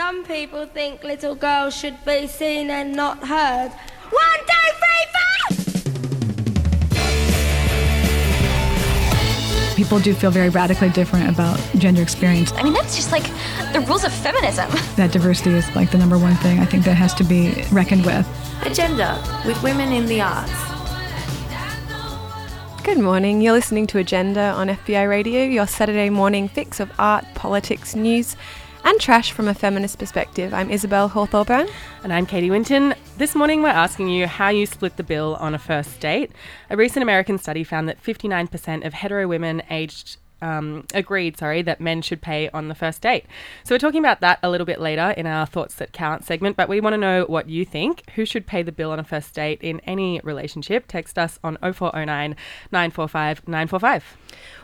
Some people think little girls should be seen and not heard. One, two, three, four! People do feel very radically different about gender experience. I mean, that's just like the rules of feminism. That diversity is like the number one thing I think that has to be reckoned with. Agenda with women in the arts. Good morning. You're listening to Agenda on FBI Radio, your Saturday morning fix of art, politics, news, and trash from a feminist perspective. I'm Isabel Hawthorburn. And I'm Katie Winton. This morning we're asking you how you split the bill on a first date. A recent American study found that 59% of hetero women aged um, agreed, sorry, that men should pay on the first date. So we're talking about that a little bit later in our Thoughts That Count segment, but we want to know what you think. Who should pay the bill on a first date in any relationship? Text us on 0409 945 945.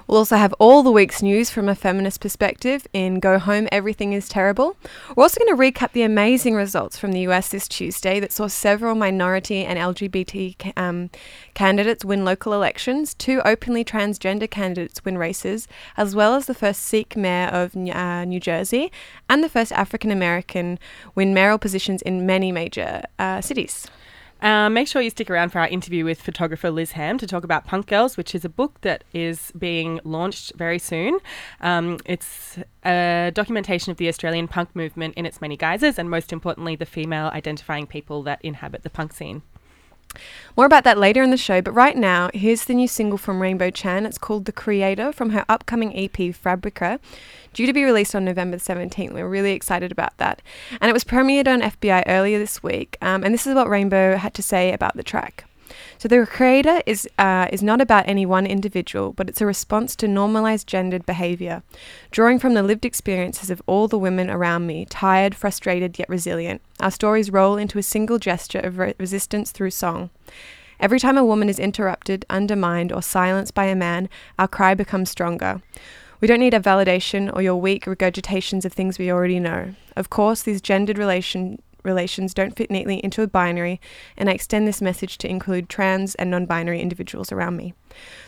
We'll also have all the week's news from a feminist perspective in Go Home, Everything is Terrible. We're also going to recap the amazing results from the US this Tuesday that saw several minority and LGBT um, candidates win local elections, two openly transgender candidates win races, as well as the first Sikh mayor of uh, New Jersey and the first African American win mayoral positions in many major uh, cities. Uh, make sure you stick around for our interview with photographer Liz Ham to talk about Punk Girls, which is a book that is being launched very soon. Um, it's a documentation of the Australian punk movement in its many guises, and most importantly, the female identifying people that inhabit the punk scene. More about that later in the show, but right now, here's the new single from Rainbow Chan. It's called The Creator from her upcoming EP, Fabrica, due to be released on November 17th. We're really excited about that. And it was premiered on FBI earlier this week, um, and this is what Rainbow had to say about the track. So the creator is uh, is not about any one individual, but it's a response to normalized gendered behavior, drawing from the lived experiences of all the women around me, tired, frustrated yet resilient. Our stories roll into a single gesture of re- resistance through song. Every time a woman is interrupted, undermined, or silenced by a man, our cry becomes stronger. We don't need a validation or your weak regurgitations of things we already know. Of course, these gendered relation, relations don't fit neatly into a binary, and I extend this message to include trans and non binary individuals around me.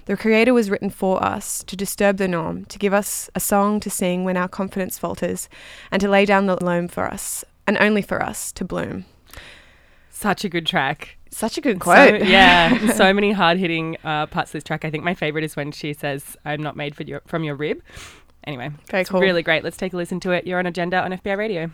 The Creator was written for us to disturb the norm, to give us a song to sing when our confidence falters, and to lay down the loam for us, and only for us, to bloom. Such a good track. Such a good quote. So, yeah, so many hard hitting uh, parts of this track. I think my favorite is when she says, I'm not made for your, from your rib. Anyway, Very it's cool. really great. Let's take a listen to it. You're on Agenda on FBI Radio.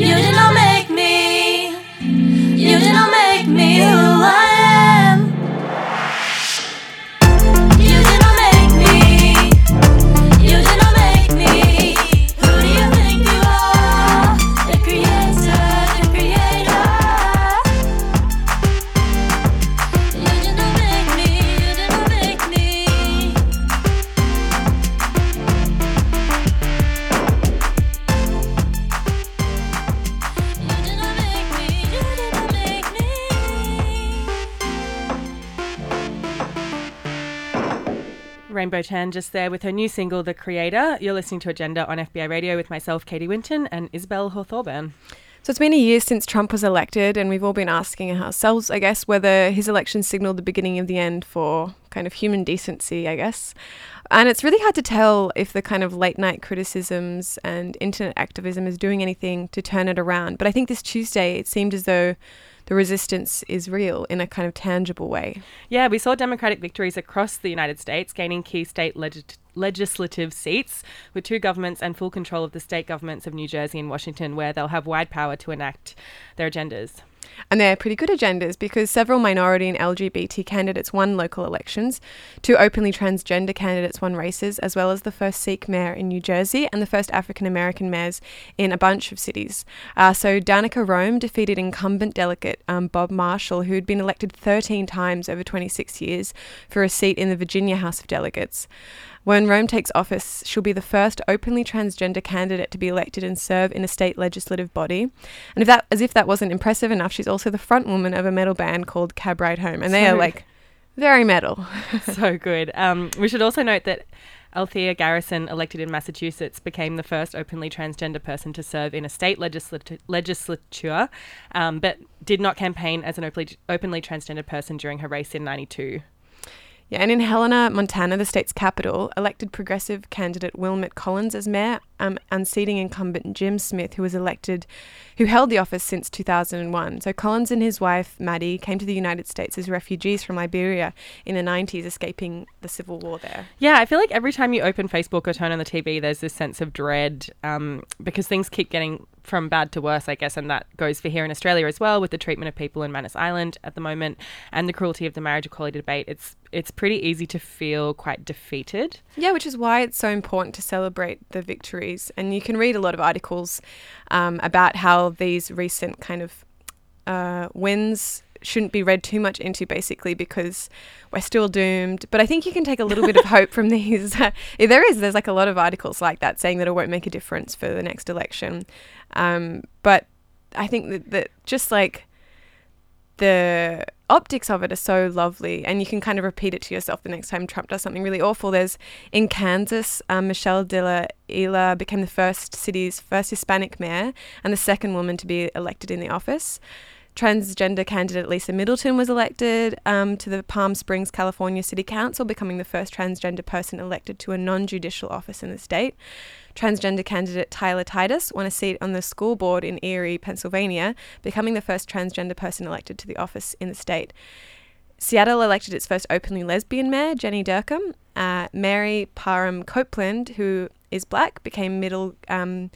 You did not Rainbow Chan just there with her new single, The Creator. You're listening to Agenda on FBI Radio with myself, Katie Winton, and Isabel Hawthorburn. So it's been a year since Trump was elected, and we've all been asking ourselves, I guess, whether his election signaled the beginning of the end for kind of human decency, I guess. And it's really hard to tell if the kind of late night criticisms and internet activism is doing anything to turn it around. But I think this Tuesday it seemed as though the resistance is real in a kind of tangible way. Yeah, we saw Democratic victories across the United States, gaining key state legis- legislative seats with two governments and full control of the state governments of New Jersey and Washington, where they'll have wide power to enact their agendas. And they're pretty good agendas because several minority and LGBT candidates won local elections, two openly transgender candidates won races, as well as the first Sikh mayor in New Jersey and the first African American mayors in a bunch of cities. Uh, so Danica Roem defeated incumbent delegate um, Bob Marshall, who had been elected 13 times over 26 years for a seat in the Virginia House of Delegates. When Roem takes office, she'll be the first openly transgender candidate to be elected and serve in a state legislative body. And if that, as if that wasn't impressive enough, she's also the front woman of a metal band called Cab Ride Home, and they are like very metal. so good. Um, we should also note that Althea Garrison, elected in Massachusetts, became the first openly transgender person to serve in a state legislat- legislature, um, but did not campaign as an openly, openly transgender person during her race in 92. Yeah, and in Helena, Montana, the state's capital, elected progressive candidate Wilmot Collins as mayor, um, unseating incumbent Jim Smith, who was elected, who held the office since 2001. So Collins and his wife Maddie came to the United States as refugees from Liberia in the 90s, escaping the civil war there. Yeah, I feel like every time you open Facebook or turn on the TV, there's this sense of dread um, because things keep getting from bad to worse, I guess, and that goes for here in Australia as well with the treatment of people in Manus Island at the moment and the cruelty of the marriage equality debate. It's it's pretty easy to feel quite defeated. Yeah, which is why it's so important to celebrate the victories. And you can read a lot of articles um, about how these recent kind of uh, wins shouldn't be read too much into, basically, because we're still doomed. But I think you can take a little bit of hope from these. There is, there's like a lot of articles like that saying that it won't make a difference for the next election. Um, but I think that, that just like the optics of it are so lovely and you can kind of repeat it to yourself the next time Trump does something really awful. There's in Kansas, um, Michelle de la became the first city's first Hispanic mayor and the second woman to be elected in the office. Transgender candidate Lisa Middleton was elected um, to the Palm Springs, California City Council, becoming the first transgender person elected to a non judicial office in the state. Transgender candidate Tyler Titus won a seat on the school board in Erie, Pennsylvania, becoming the first transgender person elected to the office in the state. Seattle elected its first openly lesbian mayor, Jenny Durkan. Uh, Mary Parham Copeland, who is black, became middle. Um,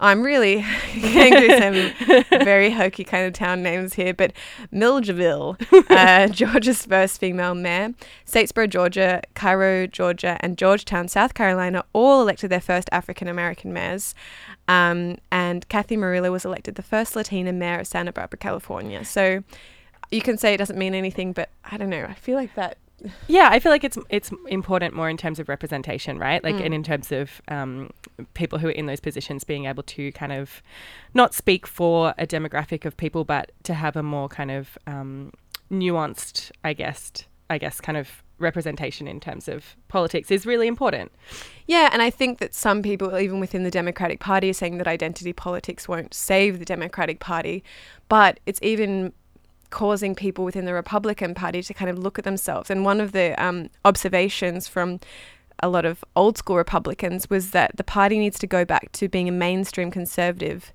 I'm really getting through some very hokey kind of town names here, but Milledgeville, uh, Georgia's first female mayor, Statesboro, Georgia, Cairo, Georgia, and Georgetown, South Carolina, all elected their first African American mayors. Um, and Cathy Murillo was elected the first Latina mayor of Santa Barbara, California. So you can say it doesn't mean anything, but I don't know. I feel like that. Yeah, I feel like it's it's important more in terms of representation, right? Like, and in terms of um, people who are in those positions being able to kind of not speak for a demographic of people, but to have a more kind of um, nuanced, I guess, I guess, kind of representation in terms of politics is really important. Yeah, and I think that some people, even within the Democratic Party, are saying that identity politics won't save the Democratic Party, but it's even causing people within the Republican Party to kind of look at themselves. And one of the um, observations from a lot of old school Republicans was that the party needs to go back to being a mainstream conservative,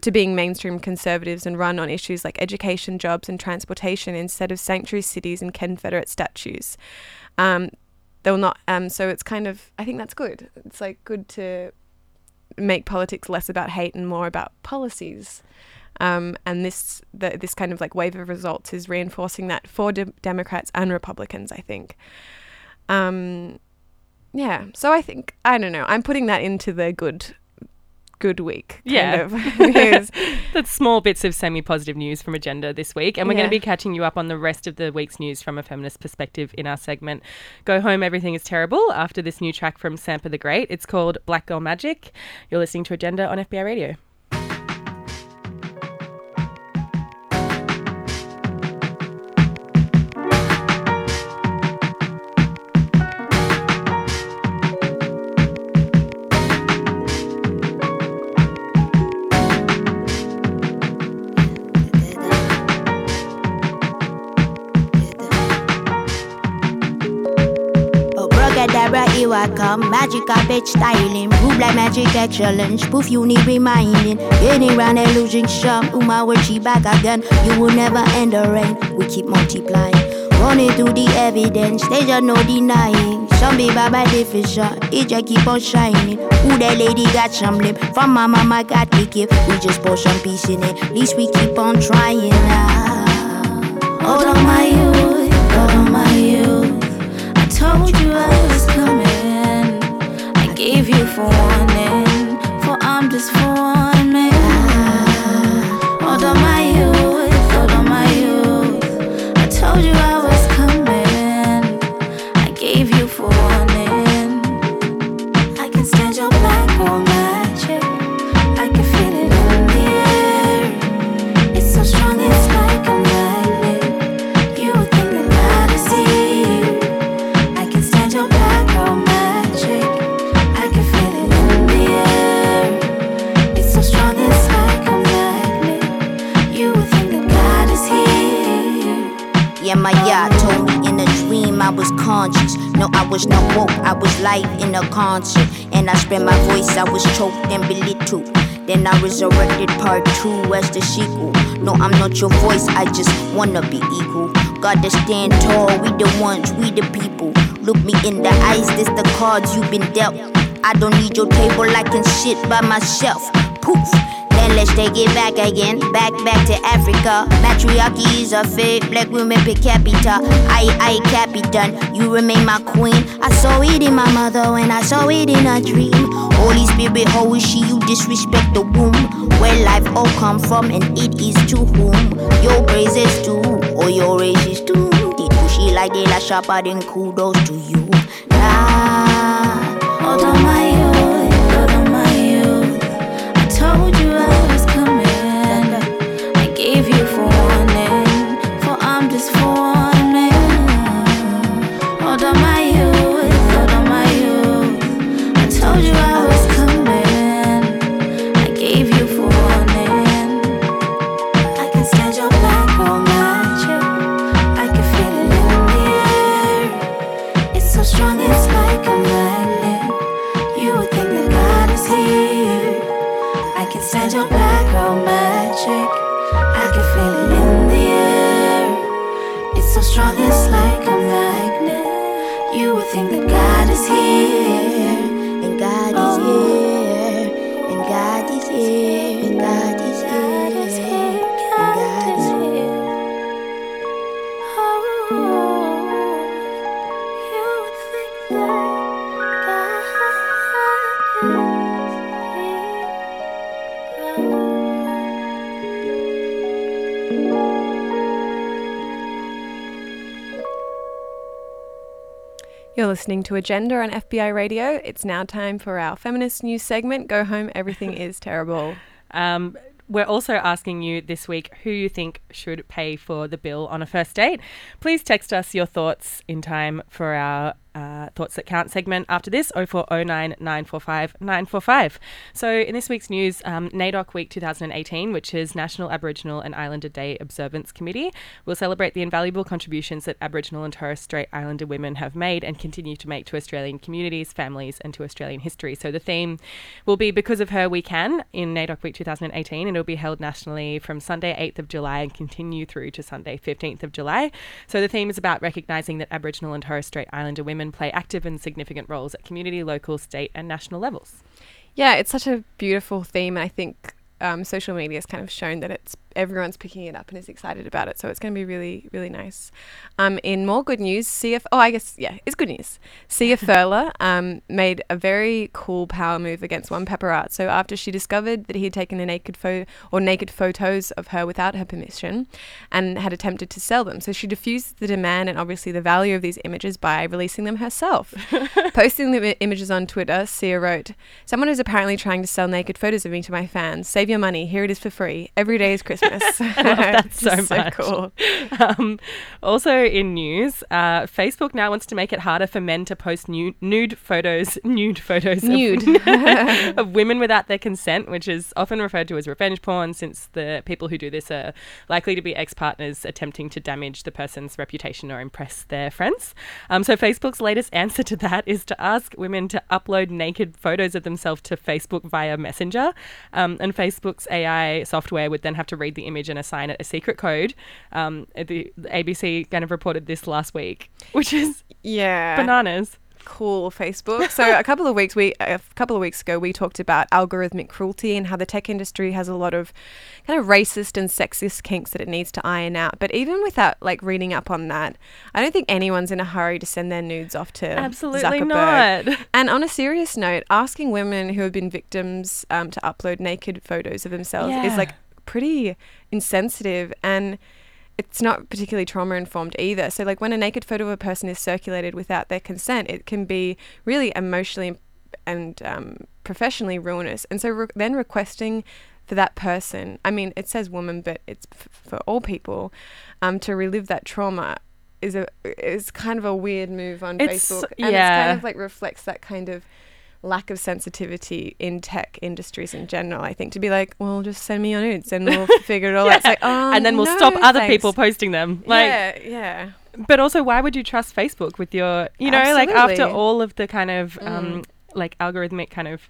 to being mainstream conservatives and run on issues like education, jobs, and transportation instead of sanctuary cities and Confederate statues. Um, they will not. Um, so it's kind of. I think that's good. It's like good to make politics less about hate and more about policies. Um, and this the, this kind of like wave of results is reinforcing that for de- Democrats and Republicans. I think. Um, yeah. So I think I don't know. I'm putting that into the good, good week. Kind Yeah. That's small bits of semi positive news from Agenda this week. And we're going to be catching you up on the rest of the week's news from a feminist perspective in our segment Go Home, Everything is Terrible after this new track from Sampa the Great. It's called Black Girl Magic. You're listening to Agenda on FBI Radio. Come. Magic bitch styling. Proof like magic excellence. Proof you need reminding. Getting round and losing some. Uma, when she back again. You will never end the rain. We keep multiplying. Running through the evidence. There's just no denying. Some be by shot. It just keep on shining. Who that lady got some lip. From my mama got the gift. We just pour some peace in it. At least we keep on trying. Hold on, my youth. Hold on, my youth. I told you I was coming. Gave you for warning, for I'm just for one man. Hold on, my youth, hold on, my youth. I told you I was not woke, I was live in a concert. And I spread my voice, I was choked and belittled. Then I resurrected part two as the sequel. No, I'm not your voice, I just wanna be equal. Gotta stand tall, we the ones, we the people. Look me in the eyes, this the cards you've been dealt. I don't need your table, I can sit by myself. Poof. Let's take it back again, back back to Africa. Matriarchy is a fake, black women per capita. I, I, Capitan, you remain my queen. I saw it in my mother when I saw it in a dream. Holy Spirit, how is she? You disrespect the womb. Where life all come from, and it is to whom your praises to, or your race is to. Did pushy like they la sharper, then kudos to you. Nah, hold listening to Agenda on FBI Radio. It's now time for our feminist news segment. Go home, everything is terrible. Um, we're also asking you this week who you think should pay for the bill on a first date. Please text us your thoughts in time for our uh, Thoughts That Count segment after this 0409 945 945. So, in this week's news, um, NAIDOC Week 2018, which is National Aboriginal and Islander Day Observance Committee, will celebrate the invaluable contributions that Aboriginal and Torres Strait Islander women have made and continue to make to Australian communities, families, and to Australian history. So, the theme will be Because of Her We Can in NAIDOC Week 2018, and it'll be held nationally from Sunday 8th of July and continue through to Sunday 15th of July. So, the theme is about recognising that Aboriginal and Torres Strait Islander women play active and significant roles at community, local, state, and national levels. Yeah, it's such a beautiful theme, and I think um, social media has kind of shown that it's everyone's picking it up and is excited about it. So it's going to be really, really nice. Um, in more good news, Sia. Oh, I guess yeah, it's good news. Sia Furler um, made a very cool power move against one paparazzo So after she discovered that he had taken a naked photo or naked photos of her without her permission, and had attempted to sell them. So she diffused the demand and obviously the value of these images by releasing them herself. Posting the i- images on Twitter, Sia wrote, Someone is apparently trying to sell naked photos of me to my fans. Save your money. Here it is for free. Every day is Christmas. that so Just much. cool. Um, also in news, uh, Facebook now wants to make it harder for men to post nude, nude photos, nude photos, of- Nude. of, women without their consent, which is often referred to as revenge porn, since the people who do this are likely to be ex-partners attempting to damage the person's reputation or impress their friends. Um, so Facebook's latest answer to that is to ask women to upload naked photos of themselves to Facebook via Messenger, um, and Facebook's AI software would then have to read the image and assign it a secret code. Um, the, the ABC kind of reported this last week, which is Yeah. bananas. cool Facebook. So a couple of weeks we a couple of weeks ago we talked about algorithmic cruelty and how the tech industry has a lot of kind of racist and sexist kinks that it needs to iron out. But even without like reading up on that, I don't think anyone's in a hurry to send their nudes off to Absolutely Zuckerberg. not. And on a serious note, asking women who have been victims um, to upload naked photos of themselves is like pretty insensitive and it's not particularly trauma informed either. So, like when a naked photo of a person is circulated without their consent, it can be really emotionally and um, professionally ruinous. And so, re- then requesting for that person, I mean, it says woman, but it's f- for all people, um, to relive that trauma is a is kind of a weird move on It's- Facebook, and it's yeah. kind of like reflects that kind of lack of sensitivity in tech industries in general. I think to be like, well, just send me your nudes and we'll figure it all out. It's like, oh, and then we'll no, stop other thanks. people posting them. Like, yeah, yeah. but also, why would you trust Facebook with your, you know, like after all of the kind of Mm. um, like algorithmic kind of,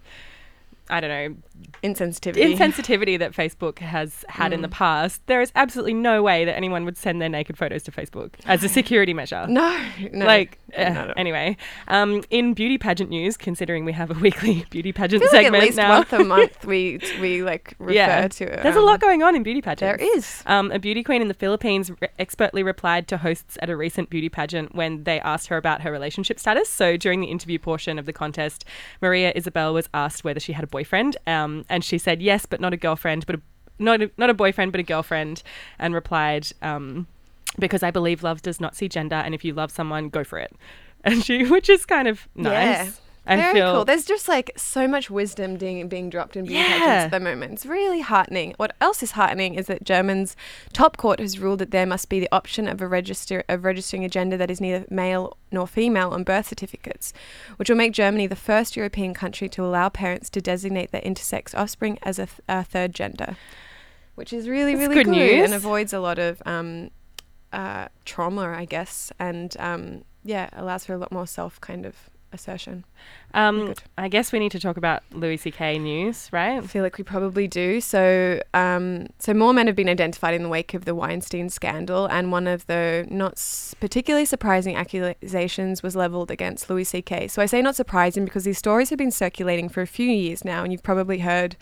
I don't know, Insensitivity. insensitivity that Facebook has had in the Mm. past, there is absolutely no way that anyone would send their naked photos to Facebook as a security measure. no, no. Like uh, not at all. anyway, um, in beauty pageant news, considering we have a weekly beauty pageant I feel like segment at least now, once a month we we like refer yeah, to it. there's a um, lot going on in beauty pageants. There is. Um, a beauty queen in the Philippines re- expertly replied to hosts at a recent beauty pageant when they asked her about her relationship status. So during the interview portion of the contest, Maria Isabel was asked whether she had a boyfriend, um, and she said yes, but not a girlfriend, but a, not a, not a boyfriend, but a girlfriend, and replied. Um, because I believe love does not see gender, and if you love someone, go for it. And she, which is kind of nice. Yeah. I Very feel cool. There's just like so much wisdom being being dropped in beauty Yeah. pageants at the moment. It's really heartening. What else is heartening is that German's top court has ruled that there must be the option of a register of registering a gender that is neither male nor female on birth certificates, which will make Germany the first European country to allow parents to designate their intersex offspring as a, th- a third gender, which is really That's really good good, news. and avoids a lot of um, uh, trauma, I guess, and um, yeah, allows for a lot more self kind of assertion. Um, I guess we need to talk about Louis C.K. news, right? I feel like we probably do. So, um, so more men have been identified in the wake of the Weinstein scandal, and one of the not s- particularly surprising accusations was leveled against Louis C.K. So I say not surprising because these stories have been circulating for a few years now, and you've probably heard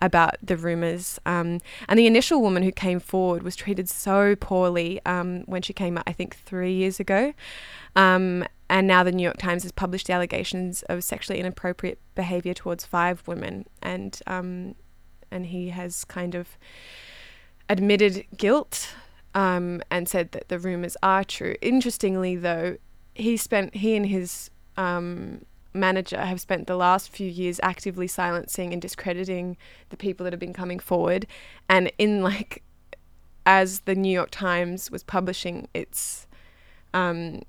about the rumors. Um, and the initial woman who came forward was treated so poorly um, when she came out, I think, three years ago. Um, and now the New York Times has published the allegations of sexually inappropriate behavior towards five women, and um, and he has kind of admitted guilt um, and said that the rumors are true. Interestingly, though, he spent he and his um, manager have spent the last few years actively silencing and discrediting the people that have been coming forward, and in like as the New York Times was publishing its um,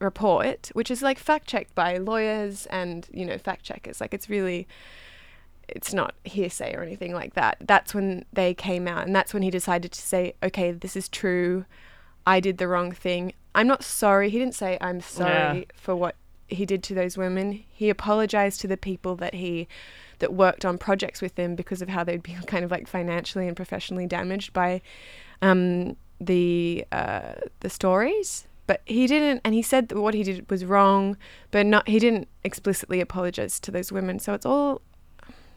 report, which is like fact checked by lawyers and you know fact checkers. Like it's really, it's not hearsay or anything like that. That's when they came out, and that's when he decided to say, okay, this is true. I did the wrong thing. I'm not sorry. He didn't say I'm sorry Yeah. for what he did to those women. He apologized to the people that he that worked on projects with him because of how they'd been kind of like financially and professionally damaged by um, the uh, the stories. But he didn't, and he said that what he did was wrong, but not he didn't explicitly apologize to those women. So it's all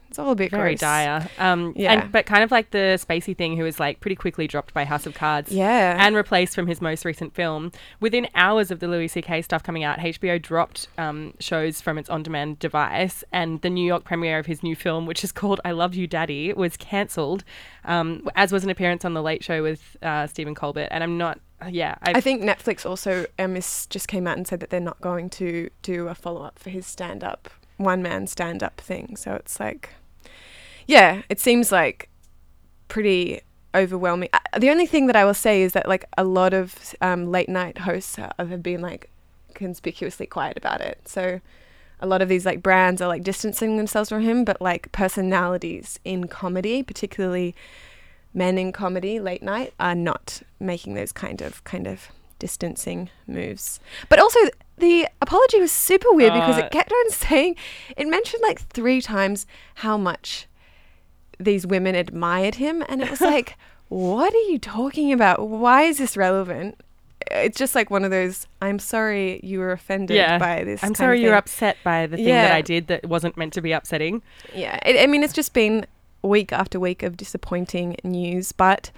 It's all a bit Very gross. dire. Um, Yeah. And, but kind of like the Spacey thing, who was like pretty quickly dropped by House of Cards. Yeah. And replaced from his most recent film. Within hours of the Louis C.K. stuff coming out, HBO dropped um, shows from its on demand device. And the New York premiere of his new film, which is called I Love You Daddy, was cancelled, um, as was an appearance on The Late Show with uh, Stephen Colbert. And I'm not. Yeah, I've, I think Netflix also um, just came out and said that they're not going to do a follow up for his stand up, one man stand up thing. So it's like, yeah, it seems like pretty overwhelming. Uh, the only thing that I will say is that like a lot of um, late night hosts uh, have been like conspicuously quiet about it. So a lot of these like brands are like distancing themselves from him, but like personalities in comedy, particularly men in comedy late night are not making those kind of kind of distancing moves. But also the apology was super weird because Uh, it kept on saying it mentioned like three times how much these women admired him and it was like what are you talking about? Why is this relevant? It's just like one of those I'm sorry you were offended yeah. by this. I'm sorry you're upset by the thing that I did that wasn't meant to be upsetting. Yeah, it, I mean, it's just been week after week of disappointing news, but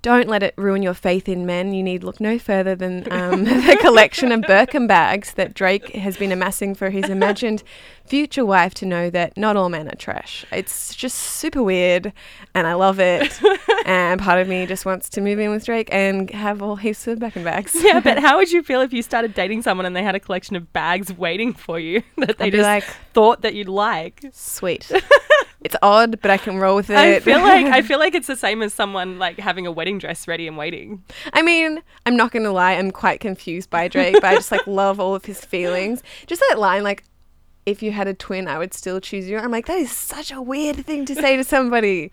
don't let it ruin your faith in men. You need look no further than um, the collection of Birkin bags that Drake has been amassing for his imagined future wife to know that not all men are trash. It's just super weird, and I love it. and part of me just wants to move in with Drake and have all heaps of back and bags. Yeah, but how would you feel if you started dating someone and they had a collection of bags waiting for you that they I'd just like, thought that you'd like? sweet. it's odd, but I can roll with it. I feel like I feel like it's the same as someone like having a wedding dress ready and waiting. I mean, I'm not gonna lie, I'm quite confused by Drake, but I just like love all of his feelings. Just that line, like, if you had a twin, I would still choose you. I'm like, that is such a weird thing to say to somebody.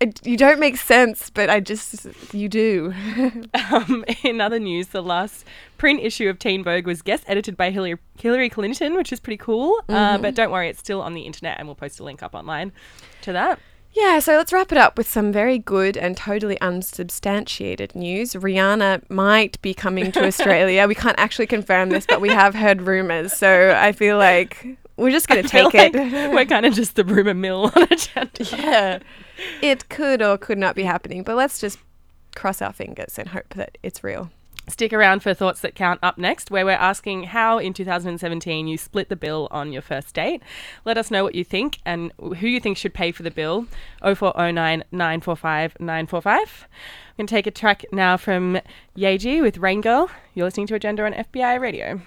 It, you don't make sense, but I just, you do. Um, in other news, the last print issue of Teen Vogue was guest edited by Hillary, Hillary Clinton, which is pretty cool. Uh, Mm-hmm. but don't worry, it's still on the internet, and we'll post a link up online to that. Yeah, so let's wrap it up with some very good and totally unsubstantiated news. Rihanna might be coming to Australia. we can't actually confirm this, but we have heard rumors. So I feel like we're just gonna feel take like it. We're kind of just the rumor mill on agenda. yeah. It could or could not be happening, but let's just cross our fingers and hope that it's real. Stick around for Thoughts That Count up next, where we're asking how in 2017 you split the bill on your first date. Let us know what you think and who you think should pay for the bill. 0409 945 945. I'm going to take a track now from Yaeji with Raingurl. You're listening to Agenda on FBI Radio.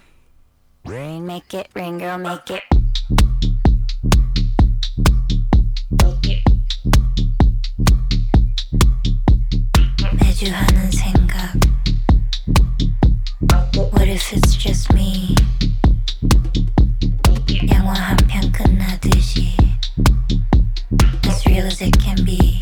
Rain, make it rain, girl, make it. 매주 하는 생각. What if it's just me? 영화 한 편 끝나듯이. As real as it can be.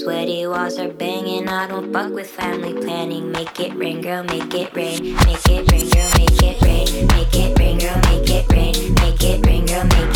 sweaty walls are banging, I don't fuck with family planning. Make it rain, girl, make it rain. Make it rain, girl, make it rain. Make it rain, girl, make it rain. Make it rain, girl, make it rain.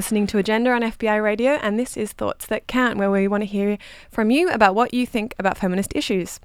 listening to Agenda on FBI Radio, and this is Thoughts That Count, where we want to hear from you about what you think about feminist issues.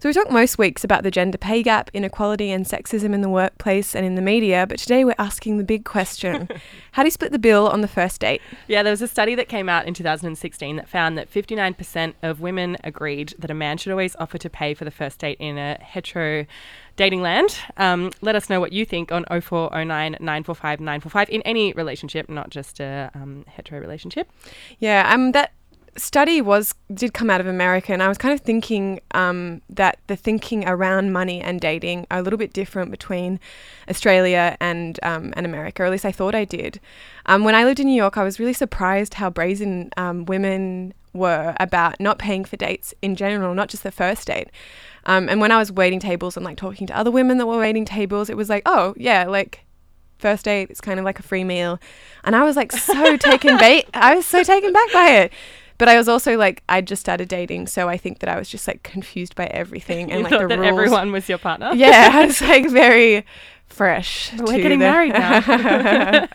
So, we talk most weeks about the gender pay gap, inequality, and sexism in the workplace and in the media, but today we're asking the big question How do you split the bill on the first date? Yeah, there was a study that came out in 2016 that found that 59% of women agreed that a man should always offer to pay for the first date in a hetero dating land. Um, let us know what you think on 0409 945 945 in any relationship, not just a um, hetero relationship. Yeah, um, that study was did come out of America, and I was kind of thinking um, that the thinking around money and dating are a little bit different between Australia and um, and America, or at least I thought I did. Um, when I lived in New York, I was really surprised how brazen um, women were about not paying for dates in general, not just the first date. Um, and when I was waiting tables and like talking to other women that were waiting tables, it was like, oh yeah, like first date, it's kind of like a free meal. And I was like so taken bait. I was so taken back by it. But I was also like, I just started dating, so I think that I was just like confused by everything and You like the that rules. everyone was your partner? Yeah, I was like very fresh. We're getting the- married now.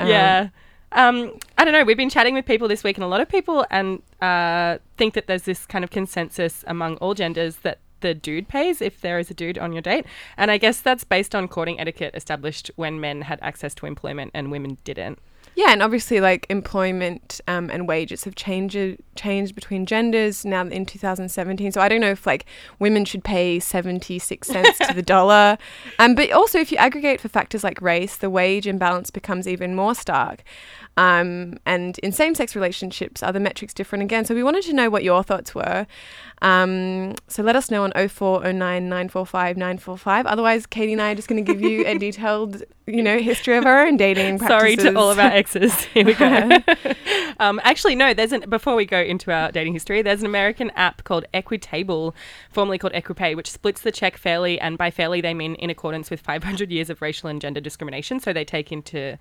yeah. Um, I don't know. We've been chatting with people this week, and a lot of people and uh, think that there's this kind of consensus among all genders that the dude pays if there is a dude on your date. And I guess that's based on courting etiquette established when men had access to employment and women didn't. Yeah, and obviously, like employment um, and wages have changed changed between genders now in 2017. So I don't know if like women should pay 76 cents to the dollar, um, but also if you aggregate for factors like race, the wage imbalance becomes even more stark. Um, and in same-sex relationships, are the metrics different again? So we wanted to know what your thoughts were. Um, so let us know on 0409 945 945. Otherwise, Katie and I are just going to give you a detailed, you know, history of our own dating Sorry to all of our exes. Here we go. um, actually, no. There's an before we go into our dating history. There's an American app called Equitable, formerly called Equipay, which splits the check fairly, and by fairly they mean in accordance with 500 years of racial and gender discrimination. So they take into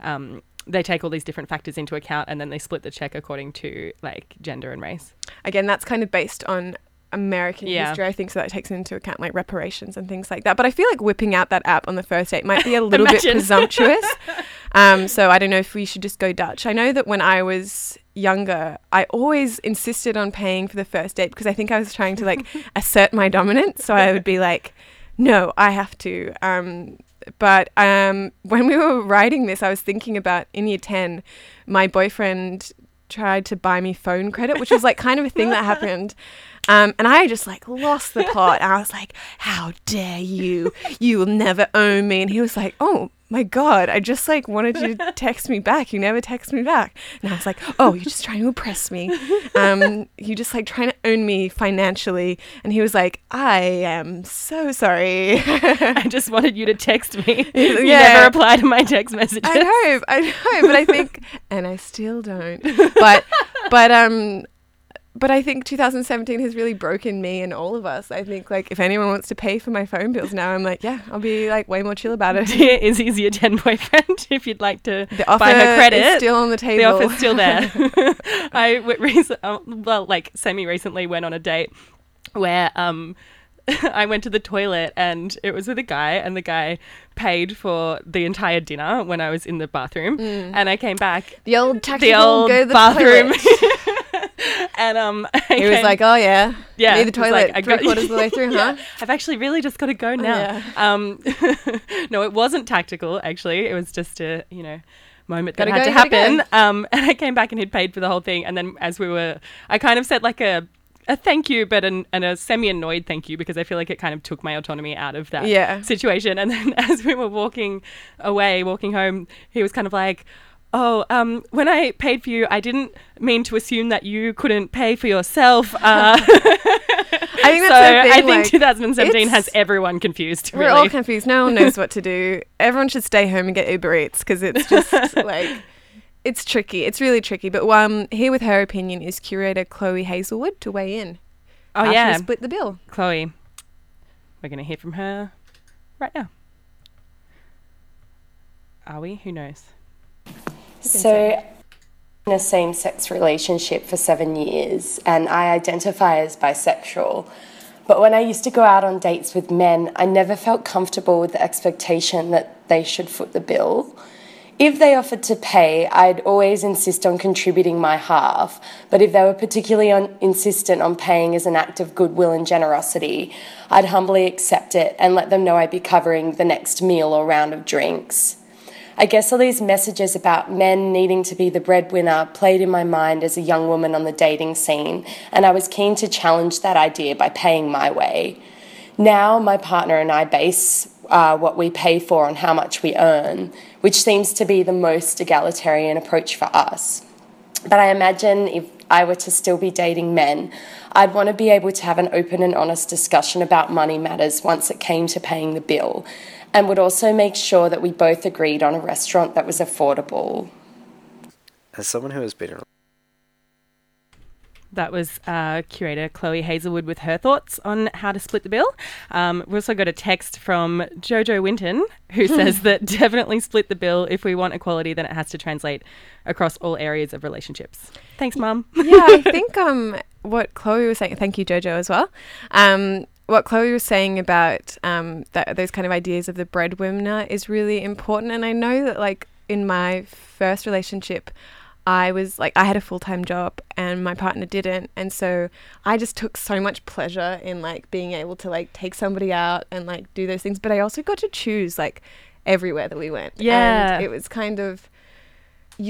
um, they take all these different factors into account, and then they split the check according to like gender and race. Again, that's kind of based on American Yeah. history, I think, so that takes into account like reparations and things like that. But I feel like whipping out that app on the first date might be a little bit presumptuous. um, so I don't know if we should just go Dutch. I know that when I was younger, I always insisted on paying for the first date because I think I was trying to like assert my dominance. So I would be like, no, I have to. Um, but um, when we were writing this, I was thinking about in year 10, my boyfriend tried to buy me phone credit, which was like kind of a thing that happened. Um, and I just like lost the plot. I was like, how dare you? You will never own me. And he was like, oh my God, I just like wanted you to text me back. You never text me back. And I was like, oh, you're just trying to impress me. Um, you just like trying to own me financially. And he was like, I am so sorry. I just wanted you to text me. You Yeah. never reply to my text messages. I know, I know, but I think, and I still don't. But, but um, but I think 2017 has really broken me and all of us. I think like if anyone wants to pay for my phone bills now, I'm like, yeah, I'll be like way more chill about it. Dear Izzy's your Gen boyfriend, if you'd like to The offer buy her credit. is still on the table. The offer's still there. I w- rec- uh, well, like semi recently went on a date where um I went to the toilet and it was with a guy and the guy paid for the entire dinner when I was in the bathroom Mm. and I came back The old the old go to the bathroom. And um He was like, oh yeah, yeah, need the toilet like, three got- quarters of the way through, Yeah. huh? I've actually really just got to go now. Yeah. Um, no, it wasn't tactical. Actually, it was just a you know moment that Gotta had go, to happen. Um, and I came back and he'd paid for the whole thing. And then as we were, I kind of said like a. A thank you, but an, and a semi-annoyed thank you because I feel like it kind of took my autonomy out of that Yeah. situation. And then as we were walking away, walking home, he was kind of like, "Oh, um, when I paid for you, I didn't mean to assume that you couldn't pay for yourself." Uh, I think so thing, I think like, 2017 has everyone confused. We're all confused. No one knows what to do. Everyone should stay home and get Uber Eats because it's just like it's tricky. It's really tricky. But um, here with her opinion is curator Chloe Hazelwood to weigh in. Oh yeah, split the bill. Chloe. We're gonna hear from her right now. Are we? Who knows? So, in a same sex relationship for seven years, and I identify as bisexual. But when I used to go out on dates with men, I never felt comfortable with the expectation that they should foot the bill. If they offered to pay, I'd always insist on contributing my half. But if they were particularly on, insistent on paying as an act of goodwill and generosity, I'd humbly accept it and let them know I'd be covering the next meal or round of drinks. I guess all these messages about men needing to be the breadwinner played in my mind as a young woman on the dating scene, and I was keen to challenge that idea by paying my way. Now, my partner and I base uh, what we pay for on how much we earn, which seems to be the most egalitarian approach for us. But I imagine if I were to still be dating men, I'd want to be able to have an open and honest discussion about money matters once it came to paying the bill, and would also make sure that we both agreed on a restaurant that was affordable. As someone who has been in That was uh, curator Chloe Hazelwood with her thoughts on how to split the bill. Um, we also got a text from Jojo Winton who says that definitely split the bill. If we want equality, then it has to translate across all areas of relationships. Thanks, Mum. yeah, I think um, what Chloe was saying. Thank you, Jojo, as well. Um, what Chloe was saying about um, that those kind of ideas of the breadwinner is really important, and I know that like in my first relationship. I was like, I had a full time job and my partner didn't. And so I just took so much pleasure in like being able to like take somebody out and like do those things. But I also got to choose like everywhere that we went. Yeah. And it was kind of,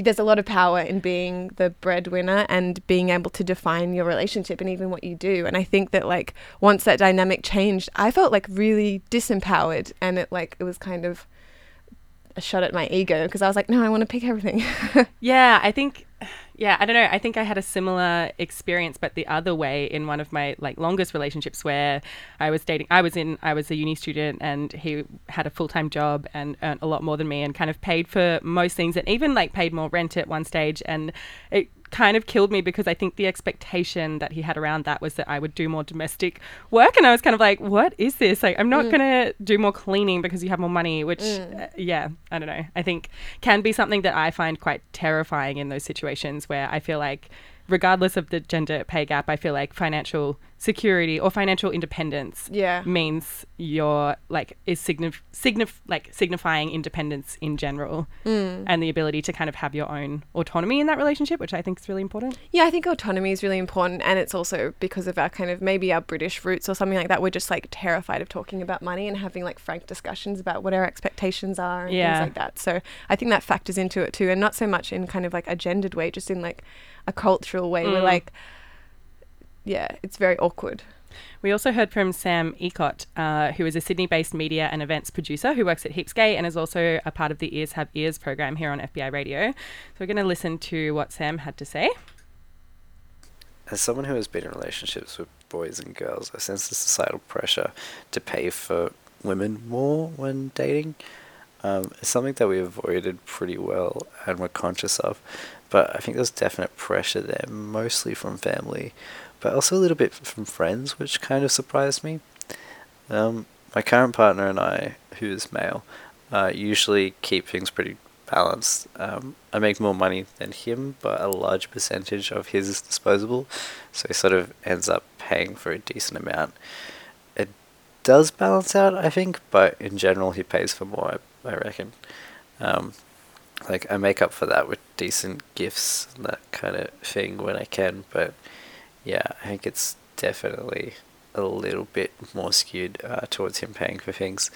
there's a lot of power in being the breadwinner and being able to define your relationship and even what you do. And I think that like once that dynamic changed, I felt like really disempowered and it like it was kind of a shot at my ego because I was like, no, I want to pick everything. Yeah, I think yeah, I don't know. I think I had a similar experience but the other way in one of my like longest relationships where I was dating I was in I was a uni student and he had a full-time job and earned a lot more than me and kind of paid for most things and even like paid more rent at one stage and it kind of killed me because I think the expectation that he had around that was that I would do more domestic work and I was kind of like what is this like I'm not Mm. going to do more cleaning because you have more money which Mm. uh, yeah I don't know I think can be something that I find quite terrifying in those situations where I feel like regardless of the gender pay gap I feel like financial security or financial independence Yeah. means you're like is signif- signif- like signifying independence in general Mm. and the ability to kind of have your own autonomy in that relationship which I think is really important Yeah, I think autonomy is really important, and it's also because of our kind of maybe our British roots or something like that. We're just like terrified of talking about money and having like frank discussions about what our expectations are and Yeah. things like that. So I think that factors into it too, and not so much in kind of like a gendered way, just in like a cultural way. We're Mm. like, yeah, it's very awkward. We also heard from Sam Ecott, uh, who is a Sydney based media and events producer who works at Heaps Gay and is also a part of the Ears Have Ears program here on FBI Radio. So we're going to listen to what Sam had to say. As someone who has been in relationships with boys and girls, I sense the societal pressure to pay for women more when dating. Um, it's something that we avoided pretty well and we're conscious of. but I think there's definite pressure there, mostly from family, but also a little bit from friends, which kind of surprised me. Um, my current partner and I, who is male, uh, usually keep things pretty balanced. Um, I make more money than him, but a large percentage of his is disposable, so he sort of ends up paying for a decent amount. It does balance out, I think, but in general, he pays for more, I, I reckon. Um, like, I make up for that with decent gifts and that kind of thing when I can, but yeah, I think it's definitely a little bit more skewed uh, towards him paying for things.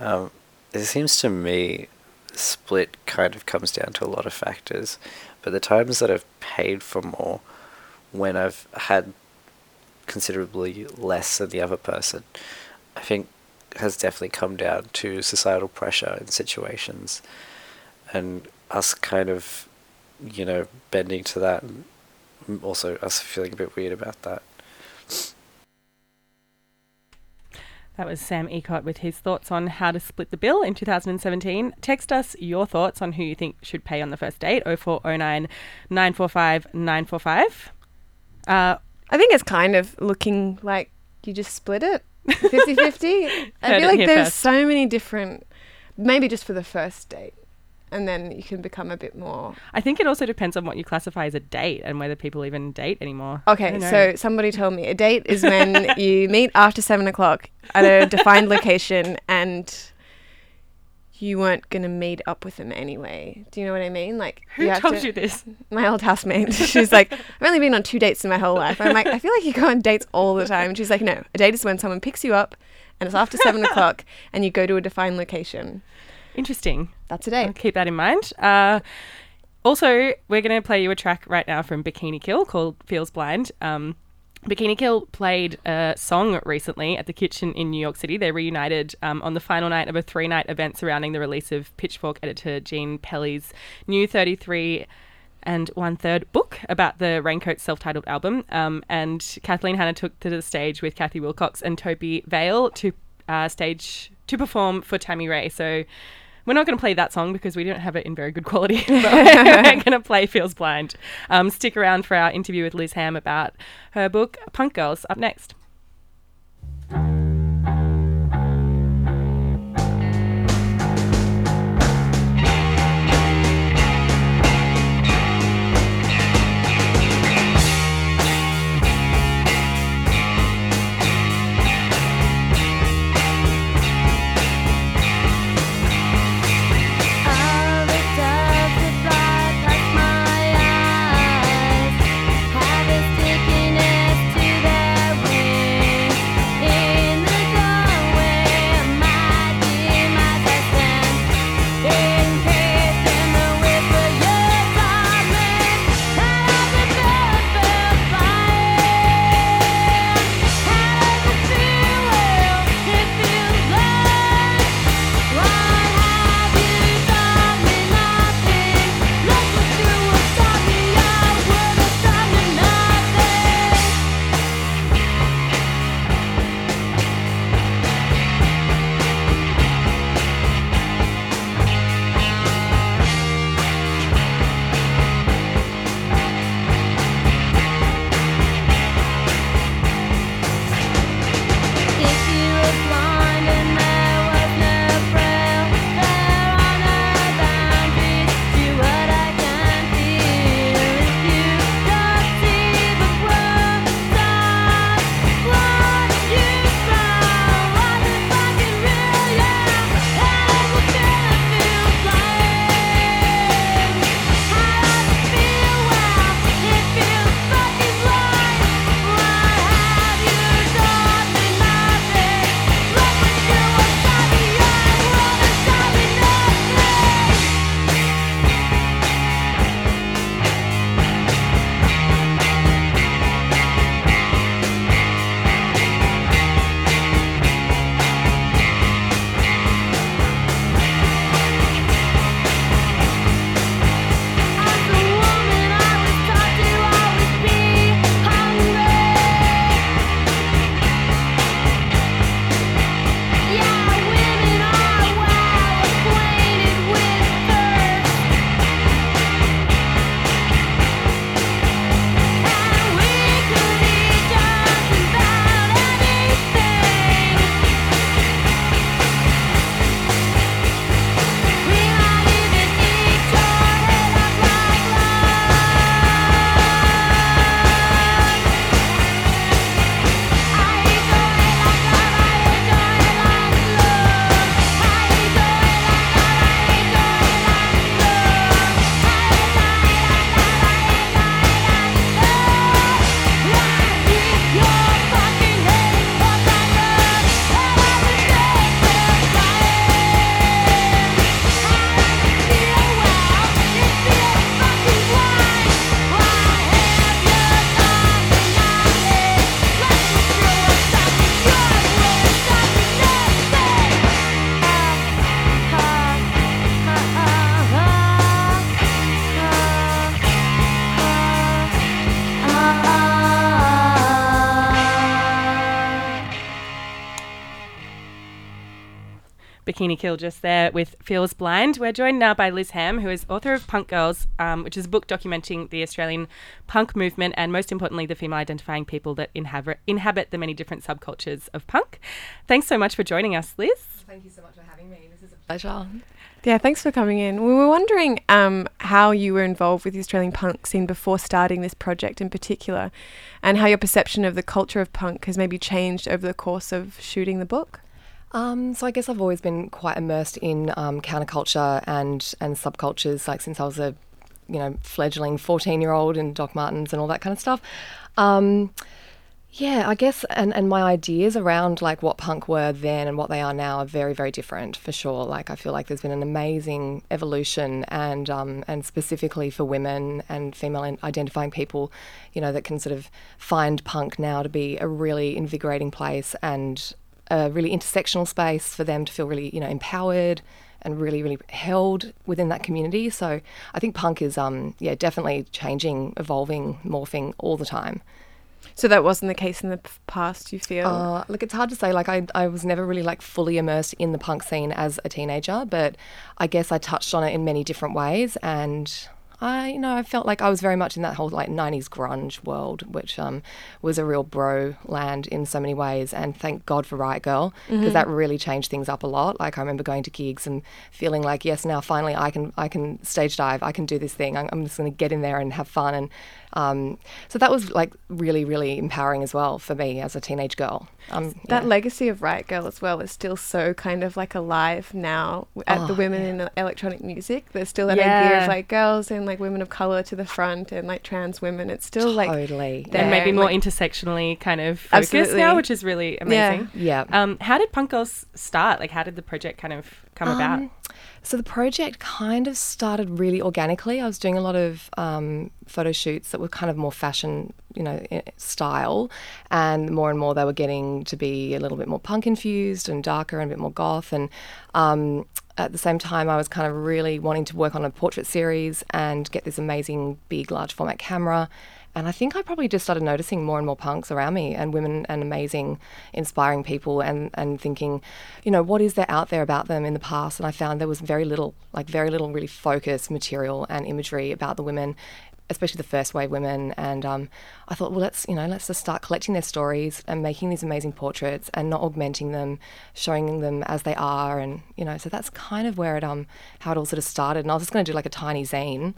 Um, it seems to me split kind of comes down to a lot of factors, but the times that I've paid for more when I've had considerably less than the other person, I think has definitely come down to societal pressure in situations and us kind of, you know, bending to that and also us feeling a bit weird about that. That was Sam Ecott with his thoughts on how to split the bill in 2017. Text us your thoughts on who you think should pay on the first date 0409 945 945. Uh, I think it's kind of looking like you just split it 50 50. I feel like there's first. so many different, maybe just for the first date. And then you can become a bit more. I think it also depends on what you classify as a date and whether people even date anymore. Okay, so somebody told me a date is when you meet after seven o'clock at a defined location and you weren't going to meet up with them anyway. Do you know what I mean? Like, Who you told to- you this? My old housemate. She's like, I've only been on two dates in my whole life. I'm like, I feel like you go on dates all the time. And she's like, no, a date is when someone picks you up and it's after seven o'clock and you go to a defined location. Interesting. That's a date. Keep that in mind. Uh, also, we're going to play you a track right now from Bikini Kill called Feels Blind. Um, Bikini Kill played a song recently at the Kitchen in New York City. They reunited um, on the final night of a three night event surrounding the release of Pitchfork editor Jenn Pelly's new 33 and one third book about the Raincoat self titled album. Um, and Kathleen Hanna took to the stage with Kathi Wilcox and Tobi Vail to uh, stage to perform for Tammy Rae. So we're not going to play that song because we don't have it in very good quality. but we're going to play Feels Blind. Um, stick around for our interview with Liz Ham about her book Punk Girls up next. Bikini Kill just there with Feels Blind. We're joined now by Liz Ham, who is author of Punk Girls, um, which is a book documenting the Australian punk movement and, most importantly, the female identifying people that inhabit, inhabit the many different subcultures of punk. Thanks so much for joining us, Liz. Thank you so much for having me. This is a pleasure. Yeah, thanks for coming in. We were wondering um, how you were involved with the Australian punk scene before starting this project in particular, and how your perception of the culture of punk has maybe changed over the course of shooting the book. Um, so I guess I've always been quite immersed in um, counterculture and and subcultures, like since I was a you know fledgling fourteen year old in Doc Martens and all that kind of stuff. Um, yeah, I guess, and, and my ideas around like what punk were then and what they are now are very, very different for sure. Like I feel like there's been an amazing evolution, and um, and specifically for women and female identifying people, you know, that can sort of find punk now to be a really invigorating place and a really intersectional space for them to feel really, you know, empowered and really, really held within that community. So I think punk is, um, yeah, definitely changing, evolving, morphing all the time. So that wasn't the case in the past, you feel? Uh, look, it's hard to say. Like, I, I was never really like fully immersed in the punk scene as a teenager, but I guess I touched on it in many different ways. And I, you know, I felt like I was very much in that whole like 90s grunge world, which um, was a real bro land in so many ways. And thank God for Riot Grrrl, because Mhm. that really changed things up a lot. Like, I remember going to gigs and feeling like, yes, now finally I can, I can stage dive, I can do this thing. I'm, I'm just going to get in there and have fun. And um, so that was like really, really empowering as well for me as a teenage girl. Um, that yeah. legacy of Riot Grrrl as well is still so kind of like alive now w- at the Oh, women in uh, electronic music. There's still that idea of like girls and like women of color to the front and like trans women. It's still like totally and maybe more like- intersectionally kind of focused Absolutely. now, which is really amazing. Yeah. Um, how did Punk Girls start? Like, how did the project kind of come about? So the project kind of started really organically. I was doing a lot of um, photo shoots that were kind of more fashion, you know, style, and more and more they were getting to be a little bit more punk infused and darker and a bit more goth. And um, at the same time, I was kind of really wanting to work on a portrait series and get this amazing big, large format camera. And I think I probably just started noticing more and more punks around me and women and amazing, inspiring people and, and thinking, you know, what is there out there about them in the past? And I found there was very little, like very little really focused material and imagery about the women, especially the first wave women. And um, I thought, well, let's, you know, let's just start collecting their stories and making these amazing portraits and not augmenting them, showing them as they are. And, you know, so that's kind of where it, um, how it all sort of started. And I was just going to do like a tiny zine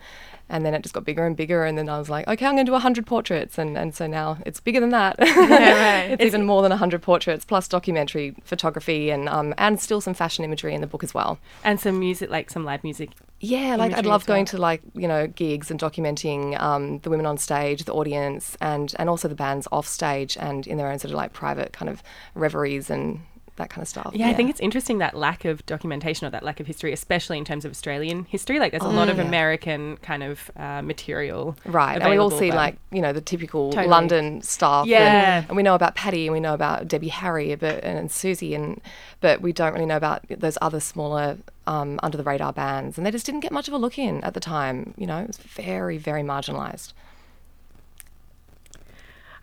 and then it just got bigger and bigger and then i was like okay i'm going to do 100 portraits and, and so now it's bigger than that right. it's, even more than 100 portraits plus documentary photography and um, and still some fashion imagery in the book as well And some music, like some live music. yeah like i'd love well. going to like you know gigs and documenting um, the women on stage the audience and and also the bands off stage and in their own sort of like private kind of reveries and that kind of stuff Yeah, I think it's interesting that lack of documentation or that lack of history, especially in terms of Australian history. Like, there's a lot Oh, of yeah. American kind of uh, material. Right, and we all see like you know the typical Totally. London stuff. Yeah. and, and we know about Patti, and we know about Debbie Harry, but and Siouxsie, and but we don't really know about those other smaller um, under the radar bands, and they just didn't get much of a look in at the time. You know, it was very very marginalised.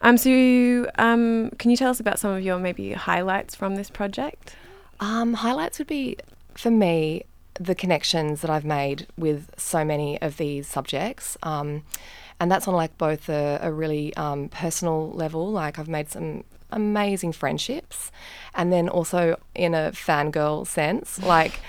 Um, so, um, can you tell us about some of your maybe highlights from this project? Um, highlights would be for me the connections that I've made with so many of these subjects. Um, and that's on like both a, a really um, personal level, like I've made some amazing friendships, and then also in a fangirl sense, like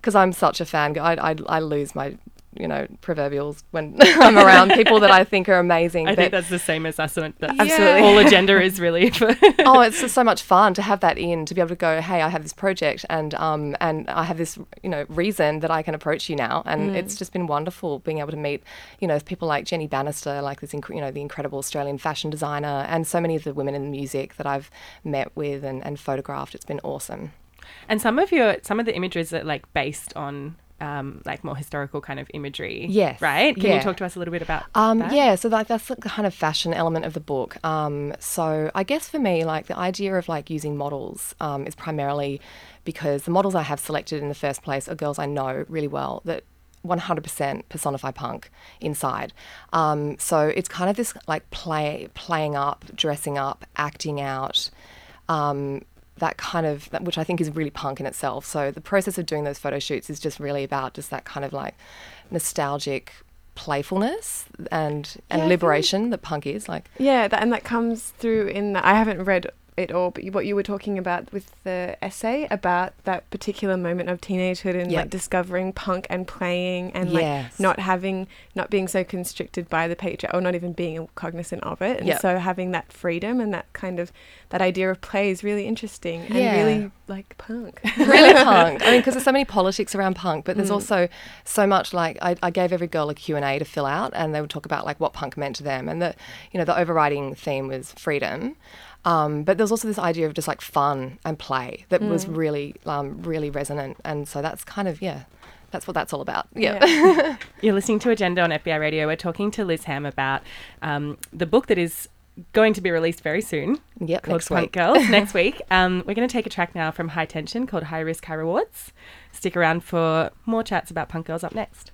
because I'm such a fangirl, I, I, I lose my you know proverbials when I'm around people that I think are amazing. I think that's the same as us. and that Absolutely. All agenda is really oh, it's just so much fun to have that in to be able to go, hey, I have this project and um and I have this you know reason that I can approach you now, and Mm. it's just been wonderful being able to meet you know people like Jenny Bannister, like this inc- you know the incredible Australian fashion designer, and so many of the women in music that I've met with and, and photographed. It's been awesome. And some of your some of the images are like based on um, like more historical kind of imagery. Yes, Right? Can yeah. you talk to us a little bit about Um, that? yeah, so like that's the kind of fashion element of the book. Um, so I guess for me, like the idea of like using models um, is primarily because the models I have selected in the first place are girls I know really well that 100% personify punk inside. Um, so it's kind of this like play, playing up, dressing up, acting out. Um, that kind of which I think is really punk in itself. So the process of doing those photo shoots is just really about just that kind of like nostalgic playfulness and and Yeah, liberation that punk is like. Yeah, that, and that comes through in the, I haven't read it all, but what you were talking about with the essay about that particular moment of teenagehood and Yep. like discovering punk and playing and like not having, not being so constricted by the patriarchy or not even being cognizant of it. And Yep. so having that freedom and that kind of, that idea of play is really interesting and Yeah. really like punk. really punk. I mean, because there's so many politics around punk, but there's Mm. also so much like I, I gave every girl a Q&A to fill out and they would talk about like what punk meant to them and the you know the overriding theme was freedom. Um, but there's also this idea of just like fun and play that was Mm. really um, really resonant and so that's kind of yeah that's what that's all about. Yeah. You're listening to Agenda on FBI Radio. We're talking to Liz Ham about um, the book that is going to be released very soon. Yep, called next Punk week. Girls next week. Um, we're going to take a track now from High Tension called High Risk, High Rewards. Stick around for more chats about Punk Girls up next.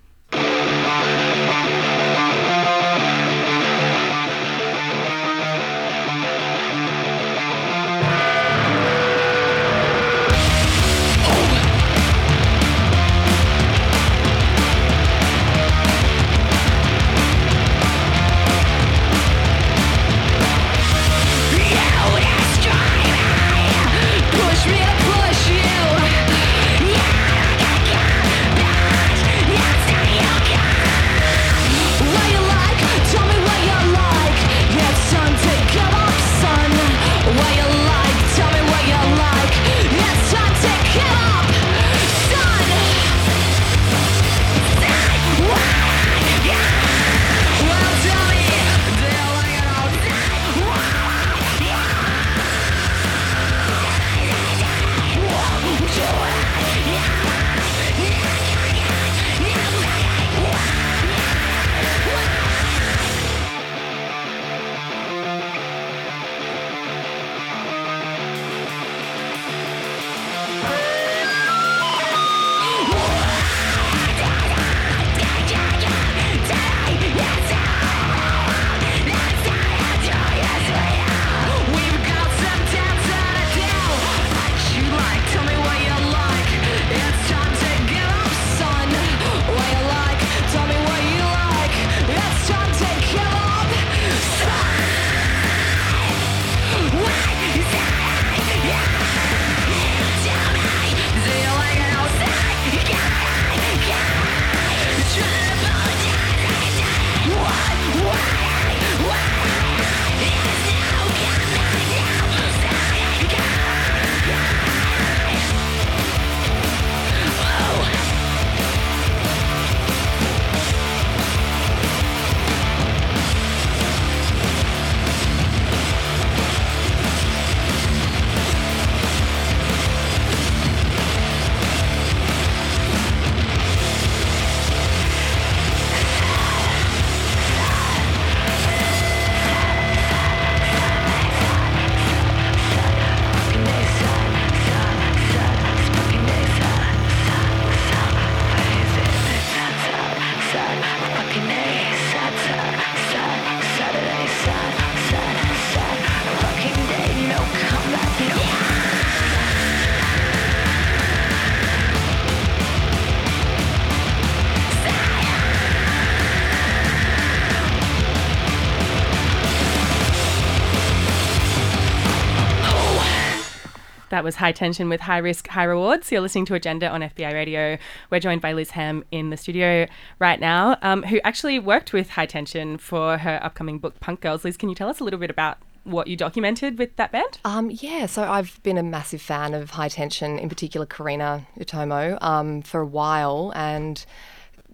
That was High Tension with High Risk, High Rewards. You're listening to Agenda on FBI Radio. We're joined by Liz Ham in the studio right now, um, who actually worked with High Tension for her upcoming book, Punk Girls. Liz, can you tell us a little bit about what you documented with that band? Um, yeah, so I've been a massive fan of High Tension, in particular Karina Utomo, um, for a while, and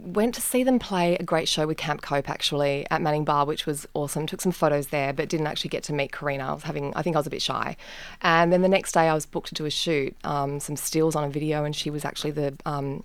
went to see them play a great show with Camp Cope actually at Manning Bar, which was awesome. Took some photos there, but didn't actually get to meet Karina. I was having, I think I was a bit shy. And then the next day, I was booked to do a shoot, um, some stills on a video, and she was actually the um,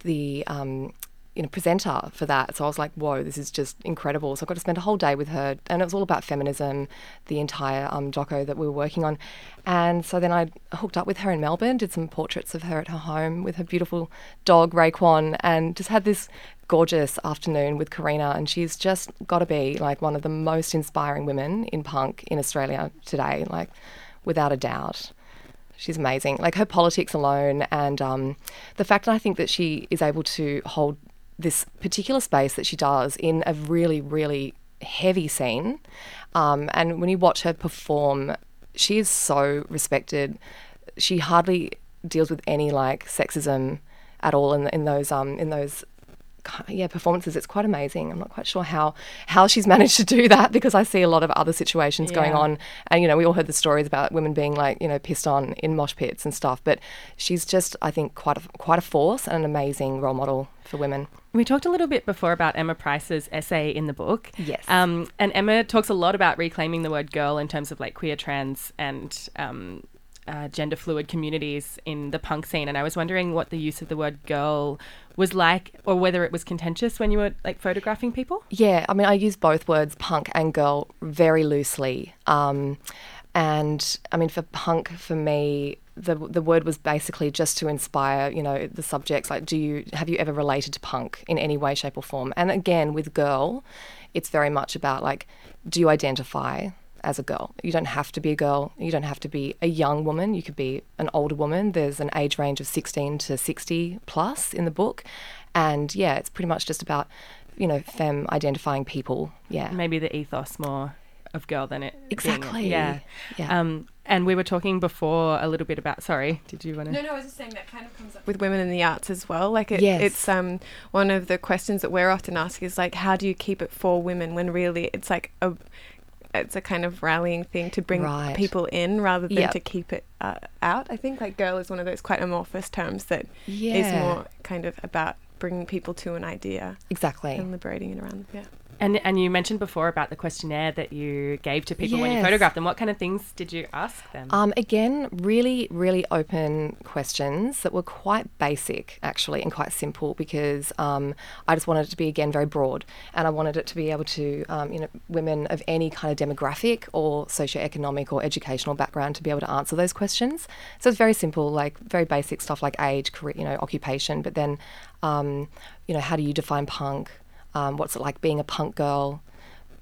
the um, you know presenter for that. So I was like, whoa, this is just incredible. So I got to spend a whole day with her, and it was all about feminism, the entire um, doco that we were working on. And so then I hooked up with her in Melbourne, did some portraits of her at her home with her beautiful dog Raekwon, and just had this gorgeous afternoon with Karina. And she's just got to be like one of the most inspiring women in punk in Australia today, like without a doubt she's amazing. Like her politics alone, and um, the fact that I think that she is able to hold this particular space that she does in a really, really heavy scene. Um, and when you watch her perform, she is so respected. She hardly deals with any like sexism at all in, in those um in those yeah performances it's quite amazing i'm not quite sure how how she's managed to do that because i see a lot of other situations going on and you know we all heard the stories about women being like you know pissed on in mosh pits and stuff but she's just i think quite a quite a force and an amazing role model for women We talked a little bit before about Emma Price's essay in the book. Yes. Um, and Emma talks a lot about reclaiming the word girl in terms of like queer, trans, and um, uh, gender fluid communities in the punk scene. And I was wondering what the use of the word girl was like, or whether it was contentious when you were like photographing people. Yeah, I mean, I use both words, punk and girl, very loosely. Um, and I mean, for punk, for me, the the word was basically just to inspire, you know, the subjects. Like, do you have you ever related to punk in any way, shape, or form? And again, with girl, it's very much about like, do you identify as a girl? You don't have to be a girl. You don't have to be a young woman. You could be an older woman. There's an age range of 16 to 60 plus in the book, and yeah, it's pretty much just about you know, femme identifying people. Yeah. Maybe the ethos more of girl than it. being- Exactly. yeah. Yeah. Um, and we were talking before a little bit about. Sorry, did you want to? No, no, I was just saying that kind of comes up with women in the arts as well. Like it, Yes. it's um one of the questions that we're often asked is like, how do you keep it for women when really it's like a it's a kind of rallying thing to bring Right. people in rather than Yep. to keep it uh, out. I think like girl is one of those quite amorphous terms that is Yeah. more kind of about bringing people to an idea Exactly. and liberating it around. Yeah. And and you mentioned before about the questionnaire that you gave to people when you photographed them. What kind of things did you ask them? Um, again, really, really open questions that were quite basic, actually, and quite simple because um, I just wanted it to be, again, very broad. And I wanted it to be able to, um, you know, women of any kind of demographic or socioeconomic or educational background to be able to answer those questions. So it's very simple, like very basic stuff like age, career, you know, occupation. But then, um, you know, how do you define punk? Um, what's it like being a punk girl?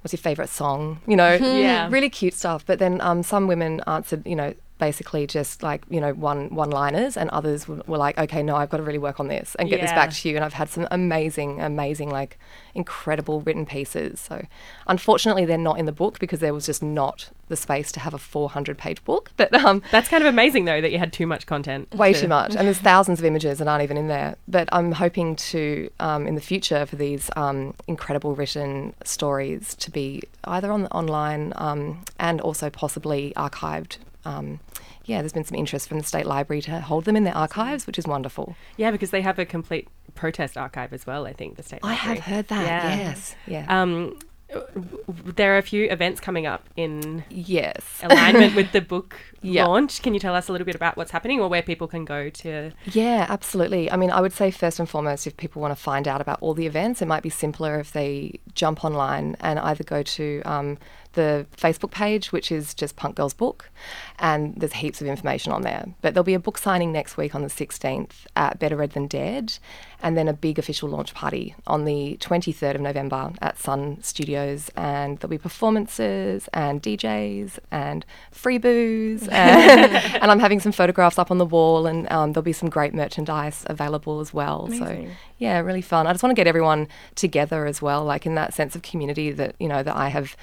what's your favorite song? You know, Yeah. really cute stuff. But then um, some women answered, you know, basically just like you know one one liners, and others were, were like, okay, no, I've got to really work on this and get this back to you. And I've had some amazing, amazing, like incredible written pieces. So unfortunately, they're not in the book because there was just not the space to have a 400 page book. But um, That's kind of amazing though that you had too much content. way to- too much and there's thousands of images that aren't even in there but i'm hoping to um, in the future for these um, incredible written stories to be either on online um, and also possibly archived um, yeah there's been some interest from the state library to hold them in their archives which is wonderful Yeah, because they have a complete protest archive as well. I think the state. i have heard that Yeah. yes yeah Um, there are a few events coming up in yes alignment with the book Yeah. launch. Can you tell us a little bit about what's happening or where people can go to? Yeah, absolutely. I mean, I would say first and foremost, if people want to find out about all the events, it might be simpler if they jump online and either go to um, the Facebook page, which is just Punk Girls Book, and there's heaps of information on there. But there'll be a book signing next week on the 16th at Better Read Than Dead, and then a big official launch party on the 23rd of November at Sun Studios, and there'll be performances and DJs and free booze, and, and I'm having some photographs up on the wall, and um, there'll be some great merchandise available as well. So yeah, really fun. I just want to get everyone together as well, like in that sense of community that you know that I have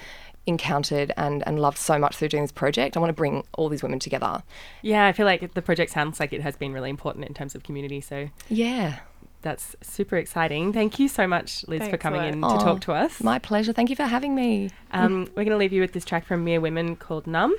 encountered and, and loved so much through doing this project. I want to bring all these women together. Yeah, I feel like the project sounds like it has been really important in terms of community. So Yeah. that's super exciting. Thank you so much, Liz, for coming Liz. in to talk to us. My pleasure. Thank you for having me. Um, we're going to leave you with this track from Mere Women called Numb.